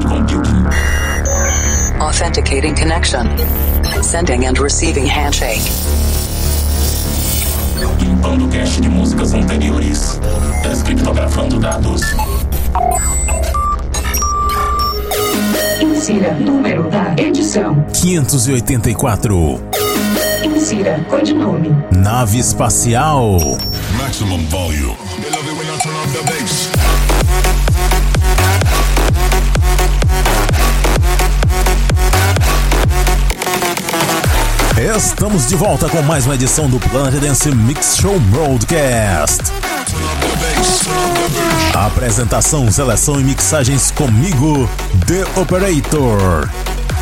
cloud computing. Authenticating connection. Sending and receiving handshake. Limpando cache de músicas anteriores. Descriptografando dados. Insira número da edição. 584. Insira codinome. Nave espacial. Maximum volume. Estamos de volta com mais uma edição do Planet Dance Mix Show Broadcast. Apresentação, seleção e mixagens comigo, The Operator.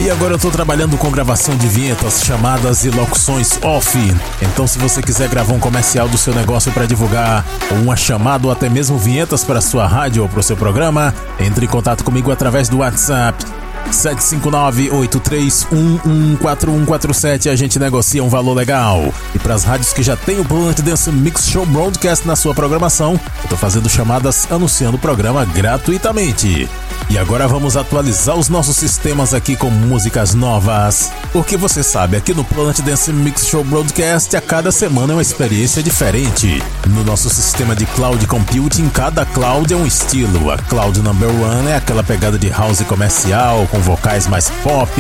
E agora eu tô trabalhando com gravação de vinhetas, chamadas e locuções off. Então se você quiser gravar um comercial do seu negócio para divulgar, ou uma chamada ou até mesmo vinhetas para sua rádio ou para o seu programa, entre em contato comigo através do WhatsApp 759-8311-4147 a gente negocia um valor legal. E para as rádios que já tem o Planet Dance Mix Show Broadcast na sua programação, eu tô fazendo chamadas anunciando o programa gratuitamente. E agora vamos atualizar os nossos sistemas aqui com músicas novas. Porque você sabe, aqui no Planet Dance Mix Show Broadcast, a cada semana é uma experiência diferente. No nosso sistema de cloud computing, cada cloud é um estilo. A cloud number one é aquela pegada de house comercial, com vocais mais pop.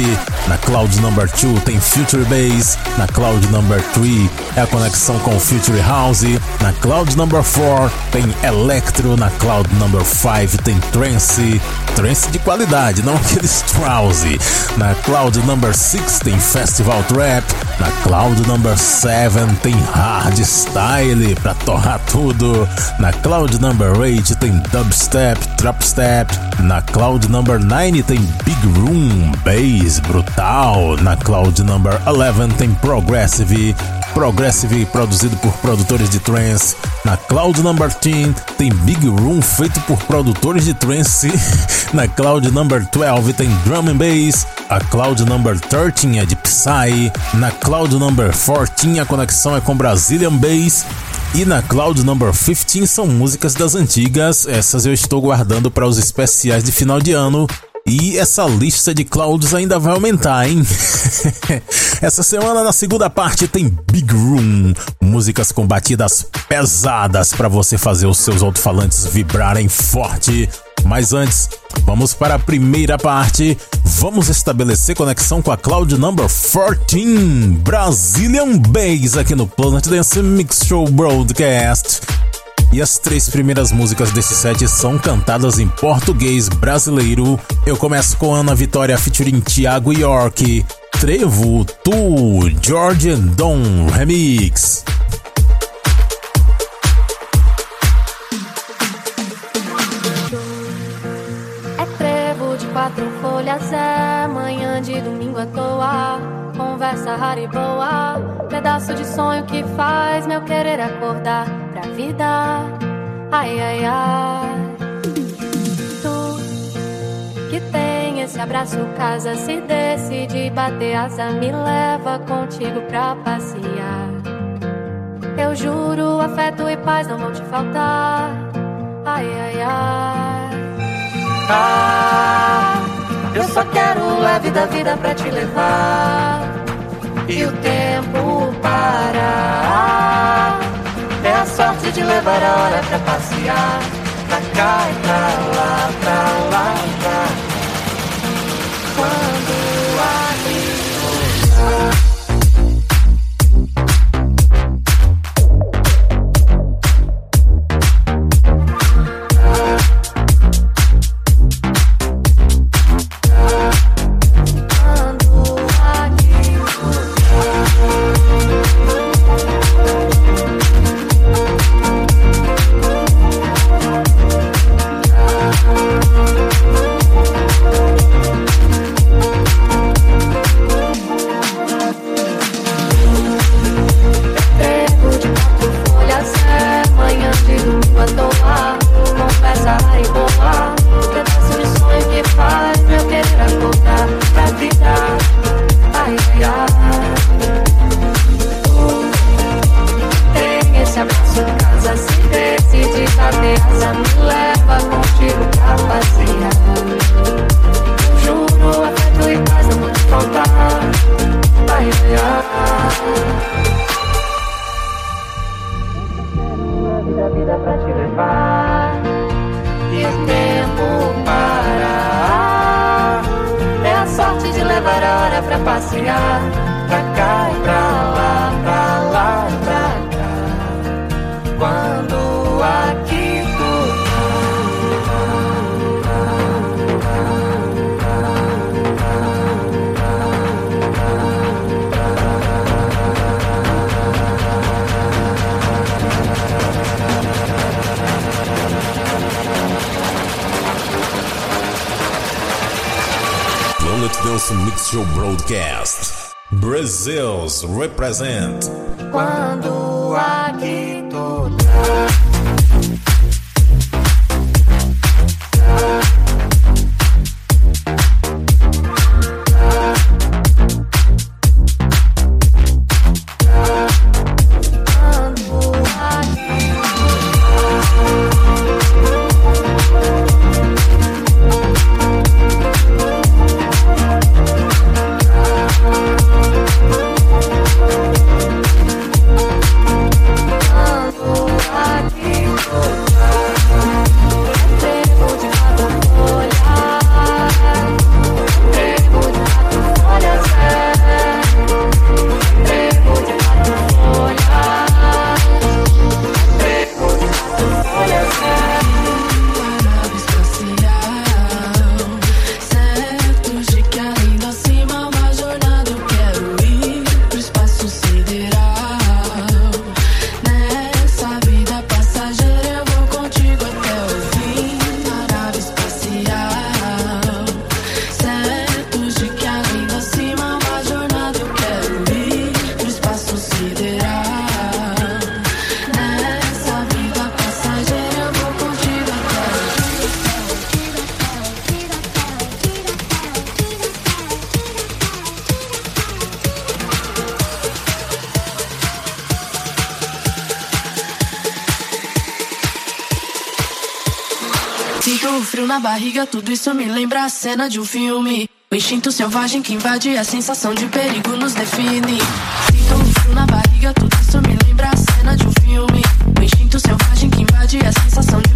Na cloud number two tem future bass. Na cloud number three é a conexão com future house. Na cloud number four tem electro. Na cloud number five tem trance trance de qualidade, não aquele Strauss. Na Cloud Number 6 tem Festival Trap, na Cloud Number 7 tem Hardstyle pra torrar tudo, na Cloud Number 8 tem Dubstep, Trapstep, na Cloud Number 9 tem Big Room, Bass brutal, na Cloud Number 11 tem Progressive, Progressive produzido por produtores de trance. Na Cloud Number 10 tem Big Room feito por produtores de trance. Na Cloud Number 12 tem Drum and Bass. A Cloud Number 13 é de Psy. Na Cloud Number 14 a conexão é com Brazilian Bass. E na Cloud Number 15 são músicas das antigas, essas eu estou guardando para os especiais de final de ano e essa lista de clouds ainda vai aumentar, hein? essa semana, na segunda parte, tem Big Room, músicas com batidas pesadas para você fazer os seus alto-falantes vibrarem forte. Mas antes, vamos para a primeira parte. Vamos estabelecer conexão com a Cloud Number 14, Brazilian Bass, aqui no Planet Dance Mix Show Broadcast. E as três primeiras músicas desse set são cantadas em português brasileiro. Eu começo com Ana Vitória featuring Thiago York. Trevo, Tu, George Don Remix. Conversa rara e boa, pedaço de sonho que faz meu querer acordar pra vida. Ai, ai, ai. Tu que tem esse abraço, casa, se decide bater asa, me leva contigo pra passear. Eu juro, afeto e paz não vão te faltar. Ai, ai, ai. Ah, eu só quero leve da vida pra te levar. E o tempo parar. É a sorte de levar a hora pra passear. Pra cá e pra lá, pra lá pra present. cena de um filme. O instinto selvagem que invade a sensação de perigo nos define. Sinto um frio na barriga, tudo isso me lembra a cena de um filme. O instinto selvagem que invade a sensação de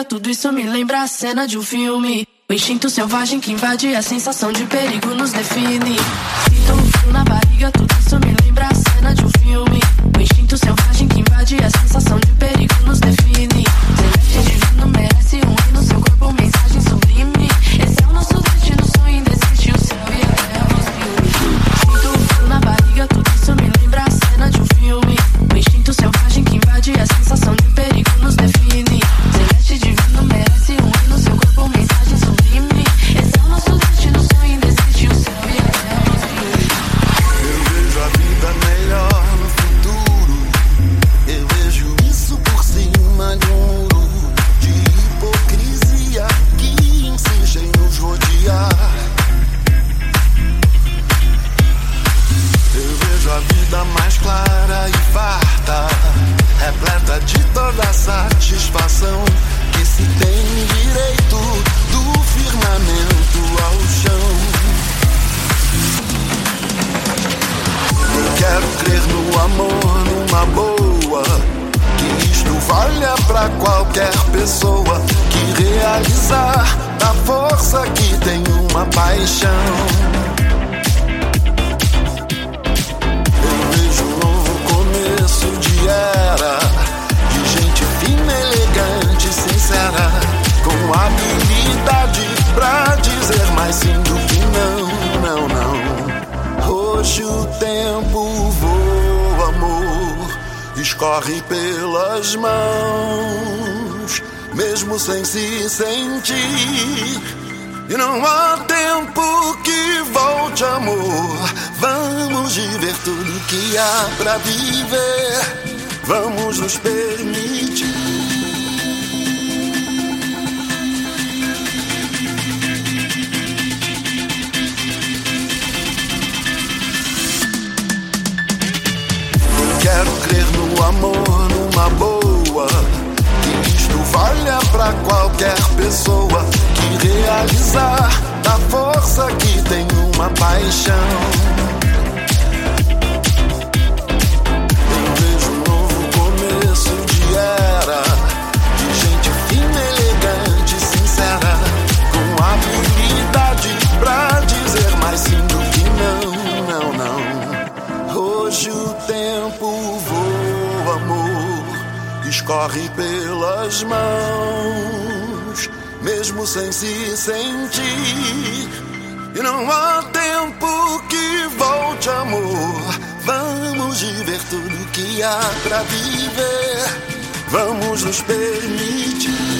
dia tudo isso me lembra a cena de um filme. O instinto selvagem que invade a sensação de perigo nos define. Sinto um frio na barriga, tudo isso me lembra a cena de um filme. O instinto selvagem que invade a sensação de perigo. pelas mãos, mesmo sem se sentir. E não há tempo que volte, amor. Vamos viver tudo que há pra viver. Vamos nos permitir.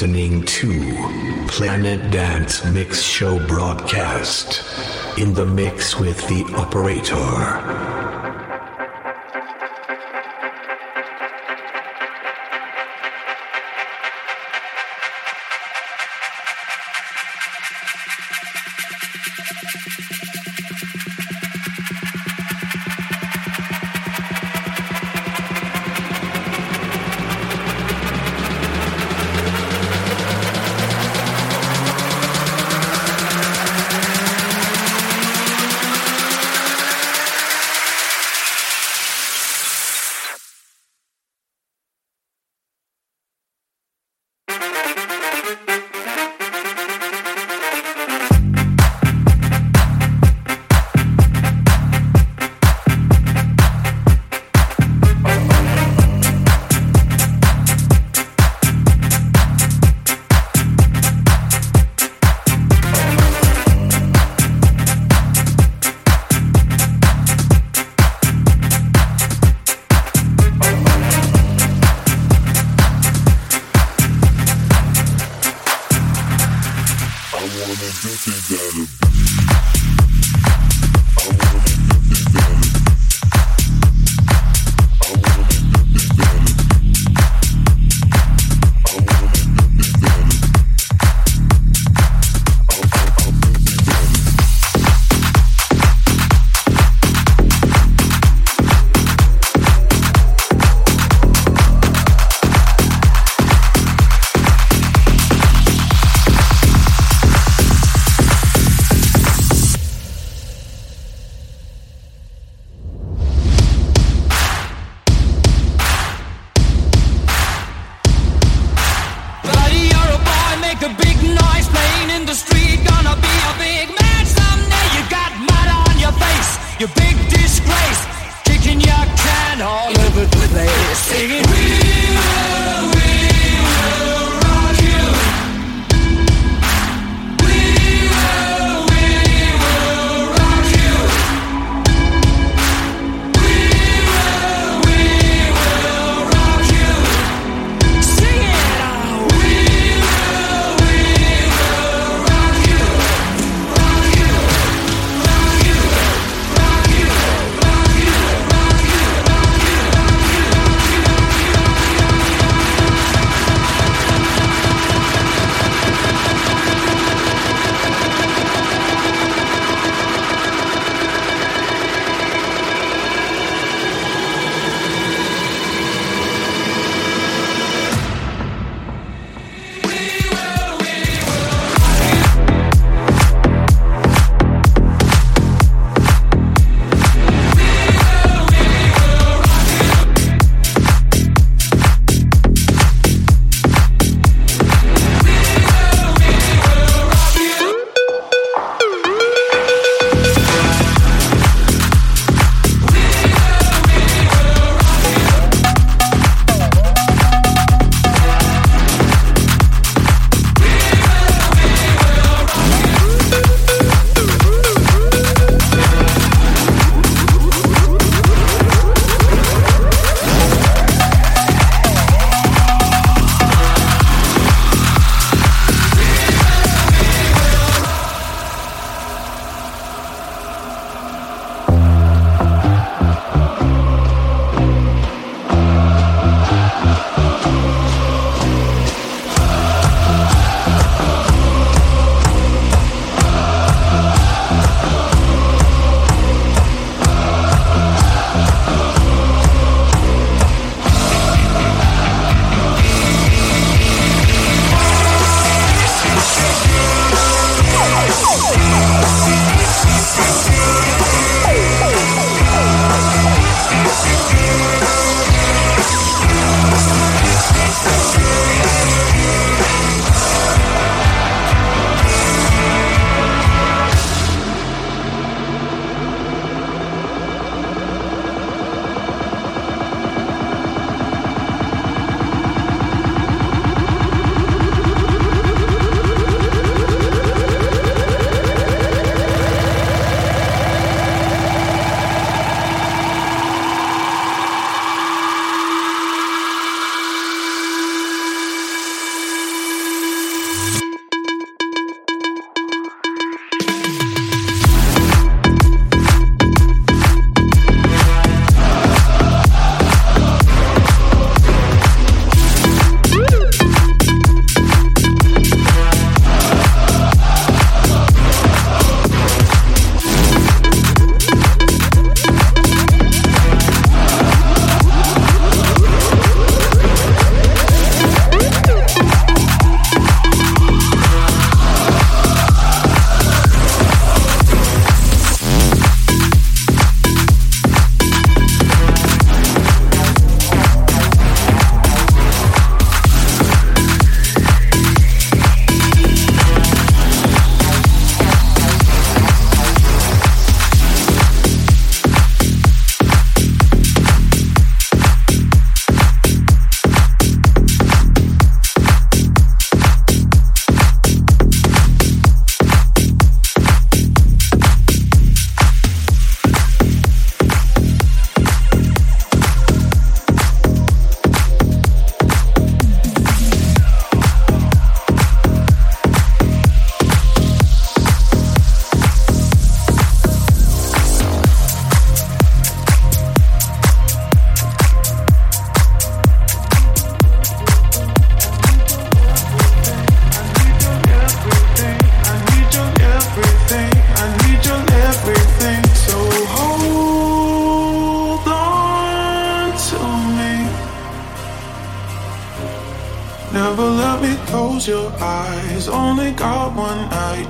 Listening to Planet Dance Mix Show broadcast in the mix with the operator.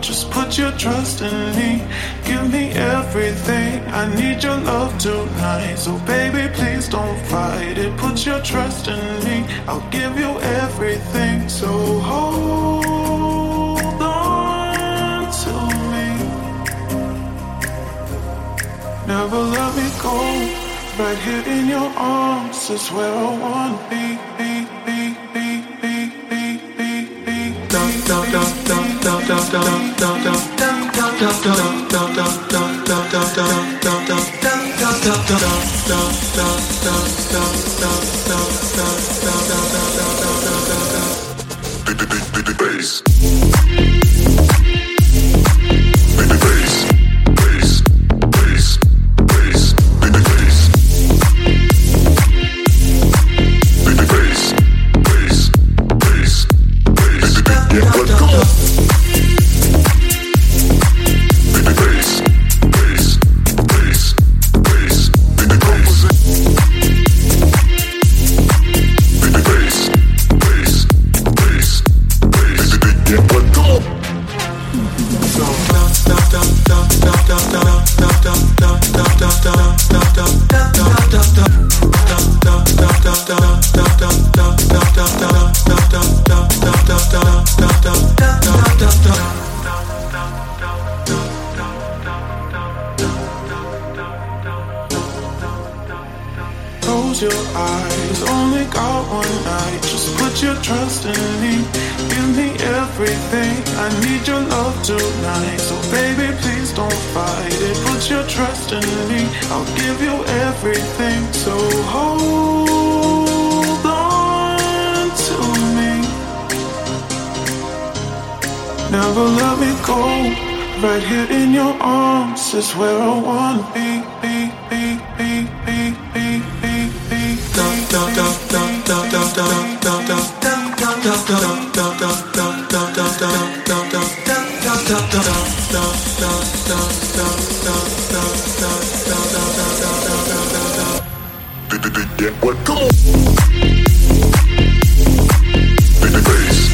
Just put your trust in me. Give me everything. I need your love tonight. So, baby, please don't fight it. Put your trust in me. I'll give you everything. So, hold on to me. Never let me go. Right here in your arms is where I wanna be. be, be, be da da da da tonight. So, baby, please don't fight it. Put your trust in me. I'll give you everything. So, hold on to me. Never let me go. Right here in your arms is where I wanna be. be, be, be, be, be, be, be. Da, da, da, da, da, da, da, da, da. Yeah, what? Come on. Bass, bass,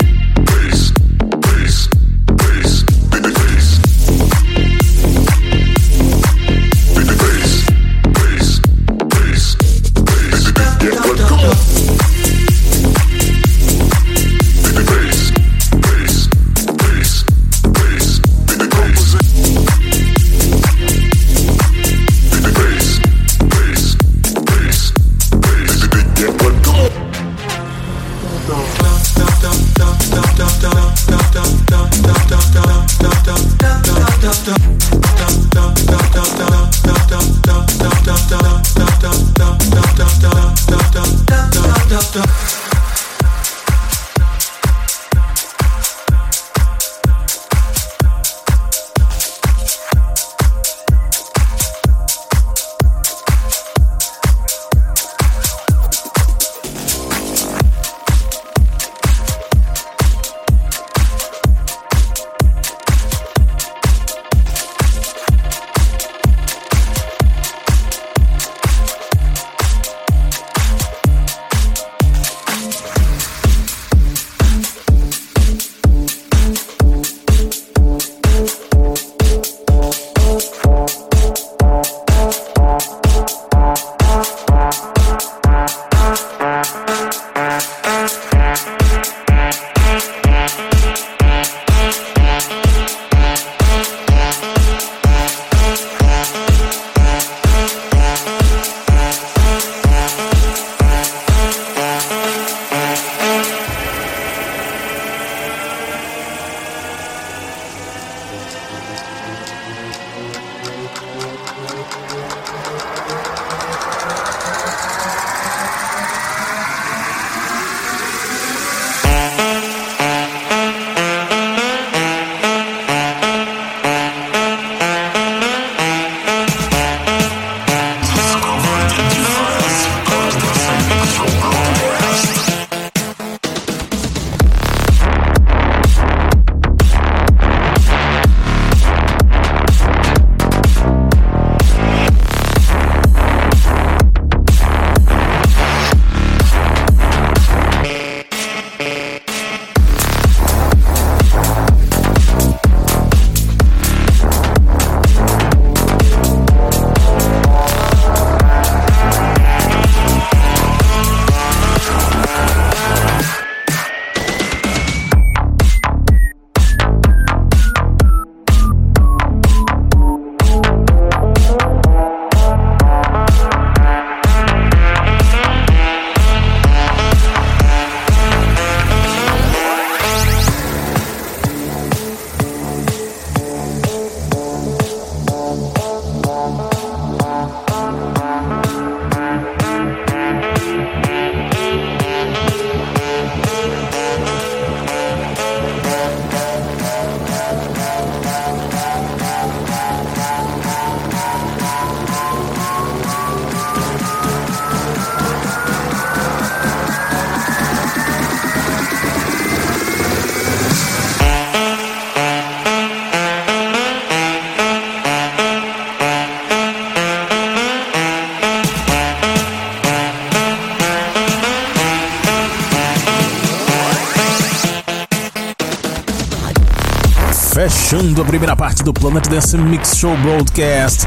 Fechando a primeira parte do Planet Dance Mix Show Broadcast,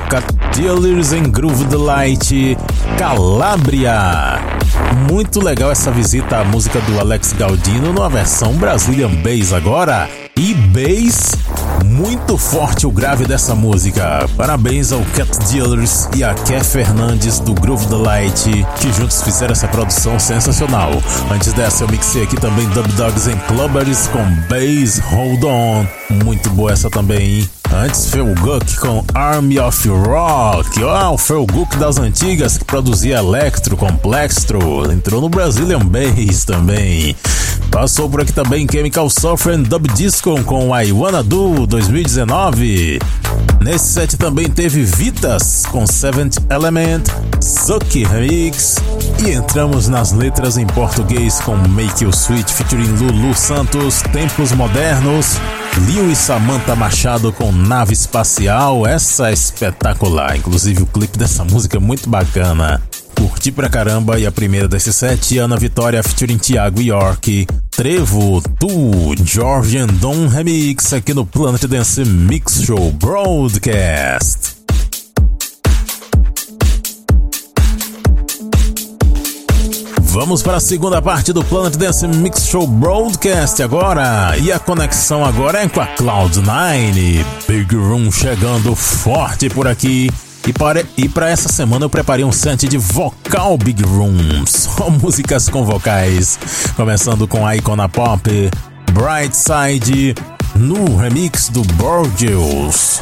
Dealers em Groove Delight, Calabria. Muito legal essa visita à música do Alex Galdino numa versão Brazilian Bass agora. E bass muito forte o grave dessa música. Parabéns ao Cat Dealers e a Ké Fernandes do Groove Delight, que juntos fizeram essa produção sensacional. Antes dessa, eu mixei aqui também Dub Dogs and Clubbers com Bass Hold On. Muito boa essa também, hein? Antes, Phil com Army of Rock. Ah, o Phil das antigas que produzia Electro com Plextro. Entrou no Brazilian Bass também. Passou por aqui também Chemical Surfer Dub Disco com I Wanna Do 2019. Nesse set também teve Vitas com Seventh Element, Sucky Remix e entramos nas letras em português com Make You Sweet featuring Lulu Santos, Tempos Modernos, Liu e Samantha Machado com Nave Espacial, essa é espetacular, inclusive o clipe dessa música é muito bacana. Curti pra caramba e a primeira desses sete, Ana Vitória featuring Thiago York, Trevo, Tu, George and Don Remix aqui no Planet Dance Mix Show Broadcast. Vamos para a segunda parte do Planet Dance Mix Show Broadcast agora. E a conexão agora é com a Cloud9. Big Room chegando forte por aqui. E para, e para essa semana eu preparei um set de vocal Big Room. Só músicas com vocais. Começando com a Icona Pop, Brightside, no remix do Borgios.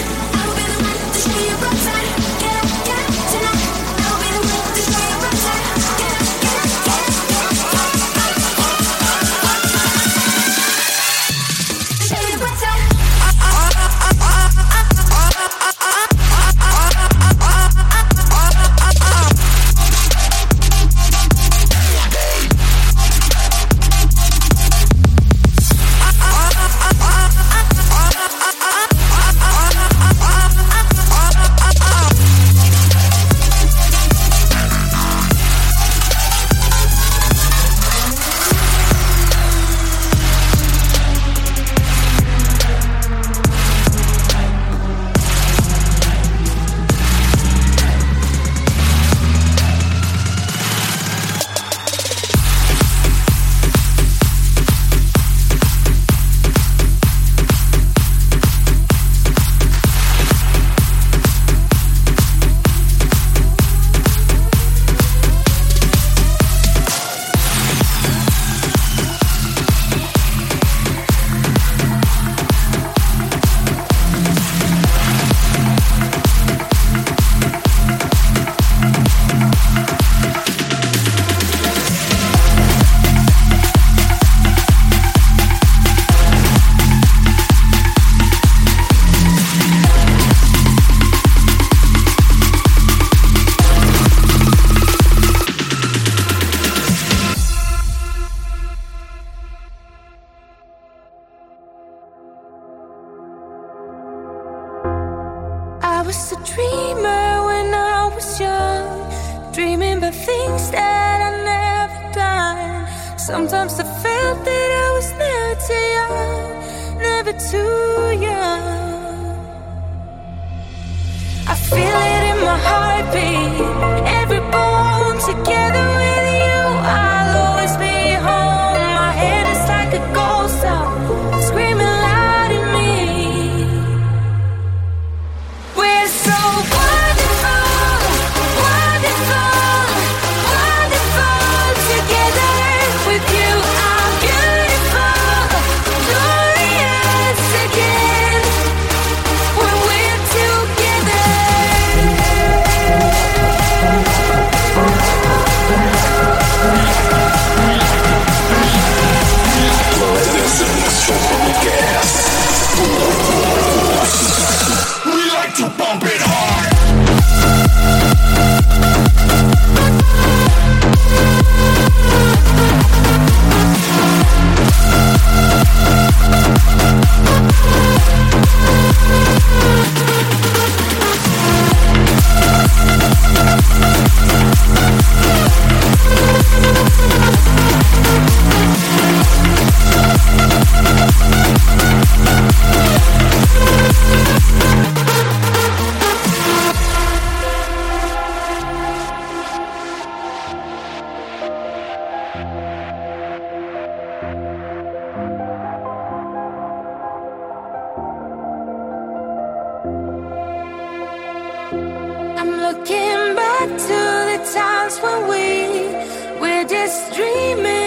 looking back to the times when we were just dreaming.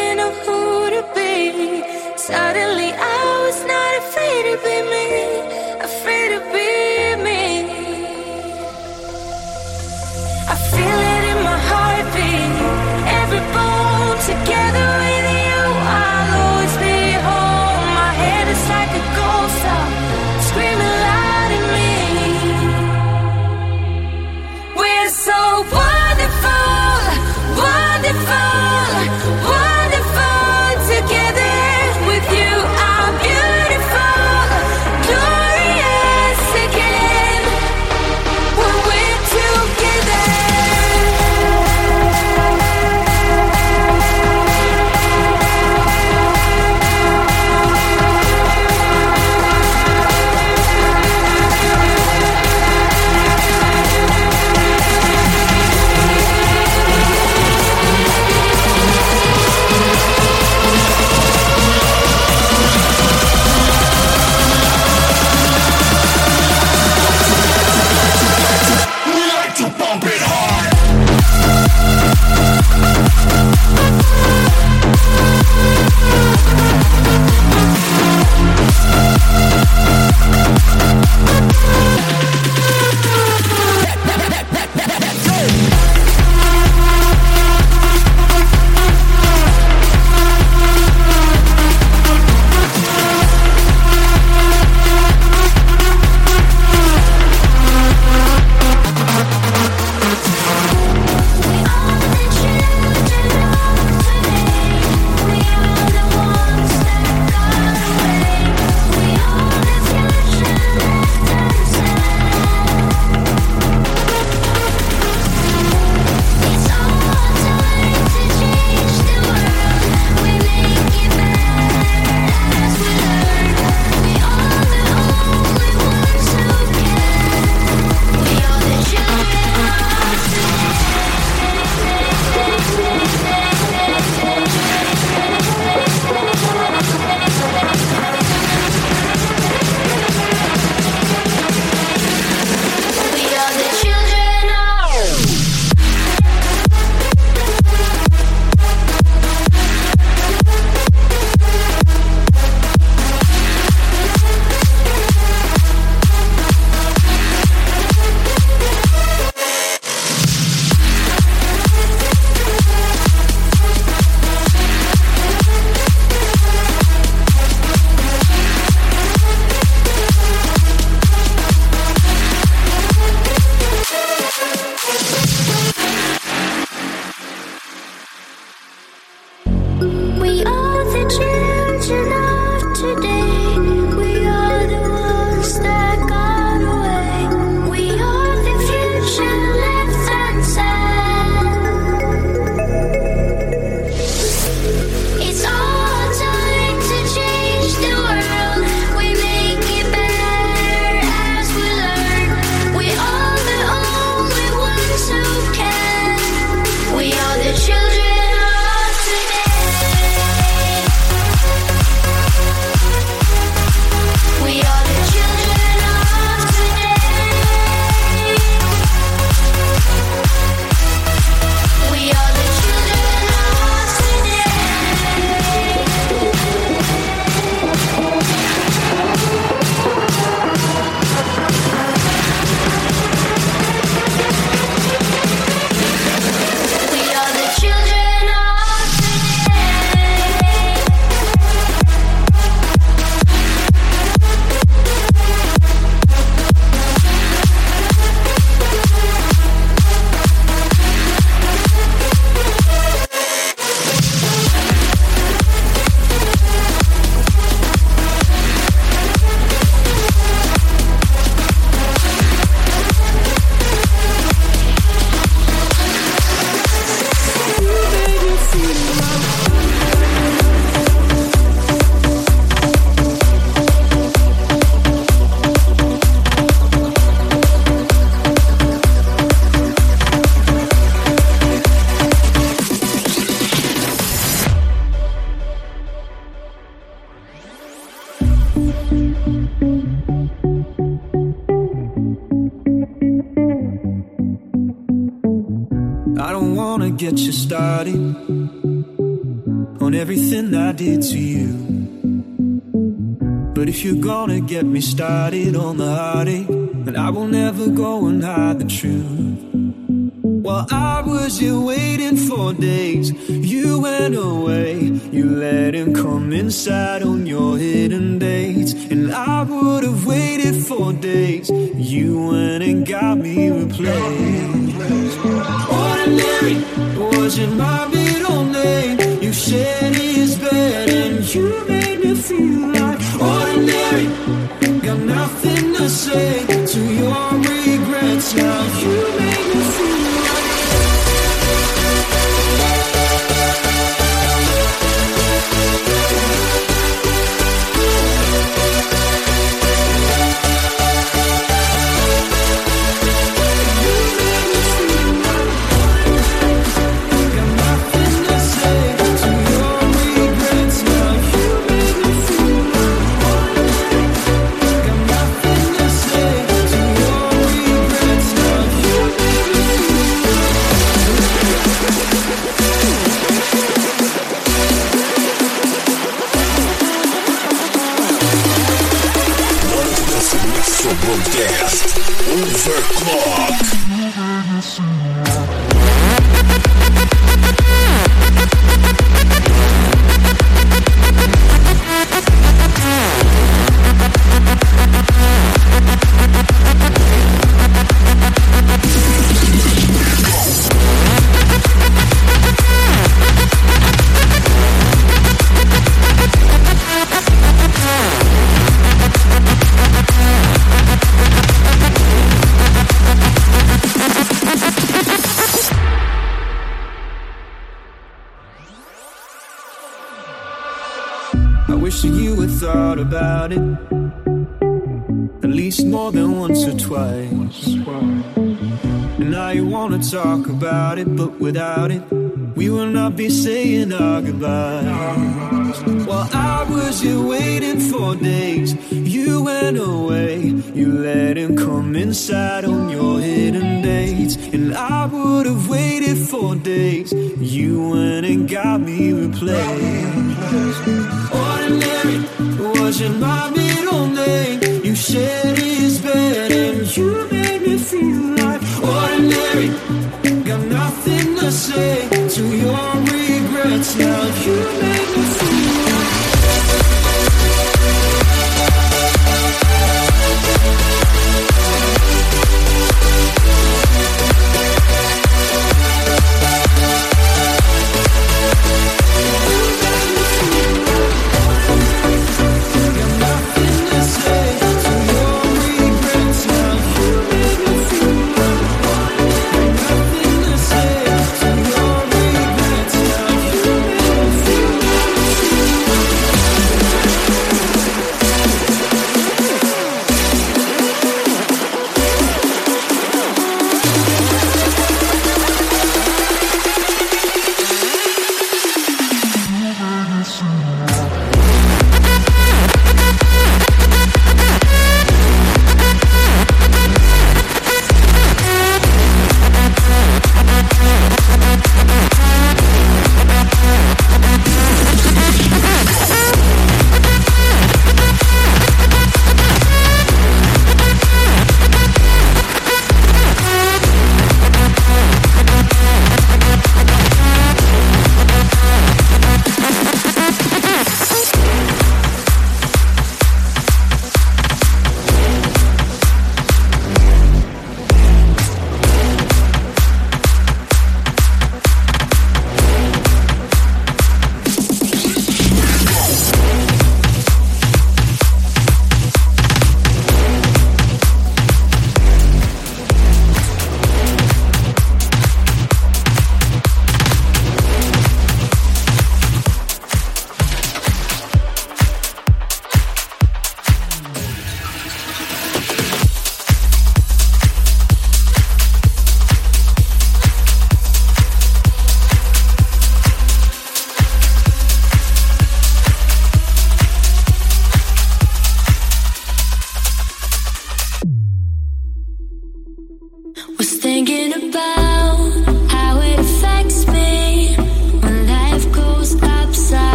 Started on the heartache,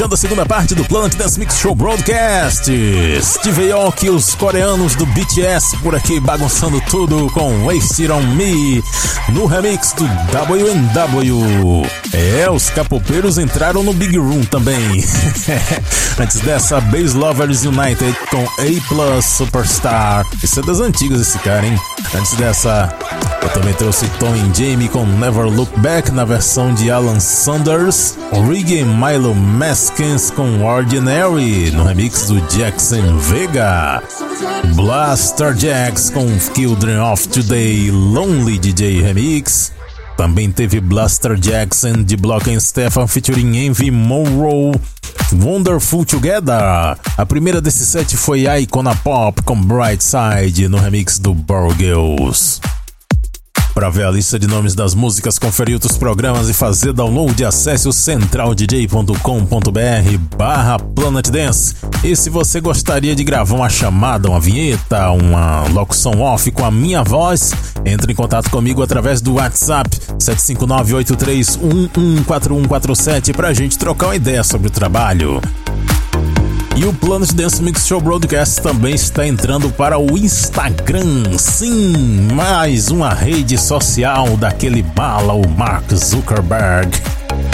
fechando a segunda parte do Planet Dance Mix Show Broadcast. Steve Aoki os coreanos do BTS por aqui bagunçando tudo com Wasted On Me no remix do WNW. É, os capopeiros entraram no Big Room também. Antes dessa, Base Lovers United com A Plus Superstar. Isso é das antigas esse cara, hein? Antes dessa, também trouxe Tom e Jamie com Never Look Back na versão de Alan Saunders. Riggy Milo Maskins com Ordinary no remix do Jackson Vega. Blaster Jacks com Children of Today Lonely DJ Remix. Também teve Blaster Jackson de Block and Stefan featuring Envy Monroe. Wonderful Together. A primeira desse set foi Icona Pop com Bright Side no remix do Burgles. Para ver a lista de nomes das músicas, conferir outros programas e fazer download, acesse o centraldj.com.br barra Planet Dance. E se você gostaria de gravar uma chamada, uma vinheta, uma locução off com a minha voz, entre em contato comigo através do WhatsApp 759-83114147 para a gente trocar uma ideia sobre o trabalho. E o Planet Dance Mix Show Broadcast também está entrando para o Instagram. Sim, mais uma rede social daquele bala, o Mark Zuckerberg.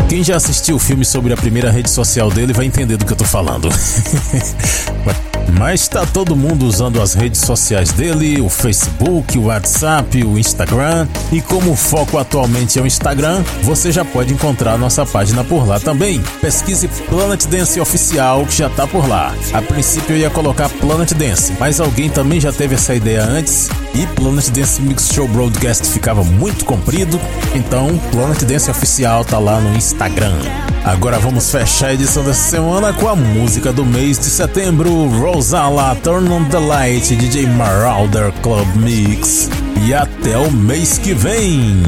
Quem já assistiu o filme sobre a primeira rede social dele vai entender do que eu tô falando. Mas está todo mundo usando as redes sociais dele, o Facebook, o WhatsApp, o Instagram. E como o foco atualmente é o Instagram, você já pode encontrar nossa página por lá também. Pesquise Planet Dance Oficial, que já tá por lá. A princípio eu ia colocar Planet Dance, mas alguém também já teve essa ideia antes e Planet Dance Mix Show Broadcast ficava muito comprido, então Planet Dance Oficial tá lá no Instagram. Agora vamos fechar a edição dessa semana com a música do mês de setembro, Rosala Turn on the Light, DJ Marauder Club Mix. E até o mês que vem!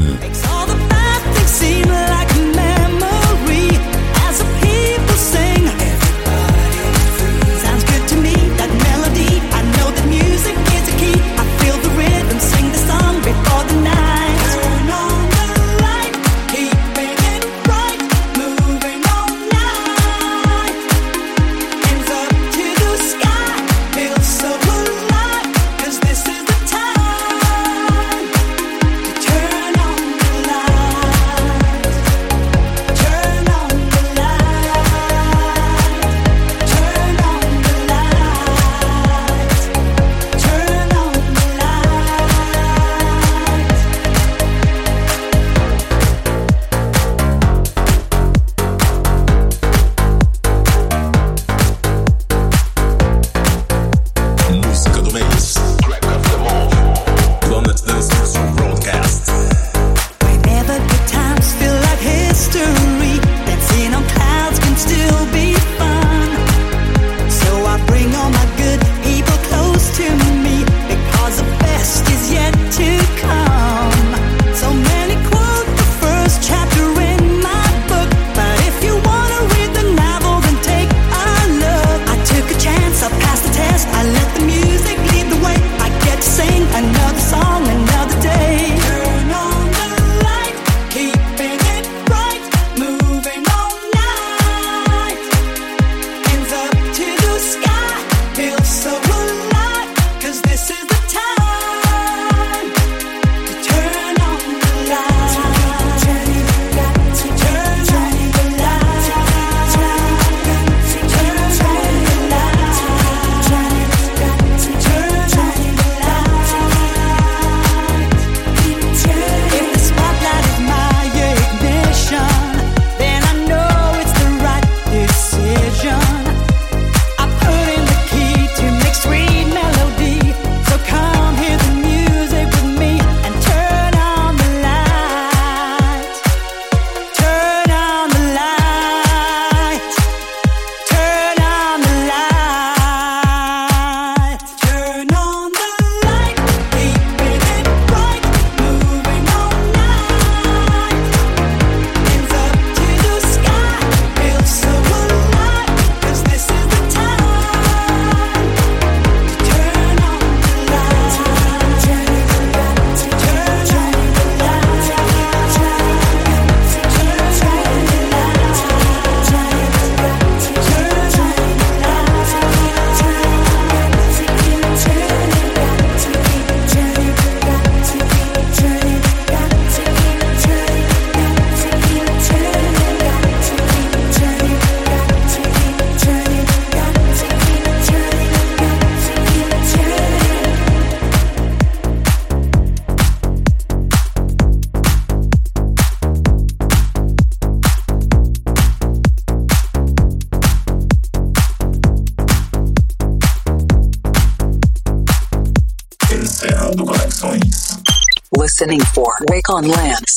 On Land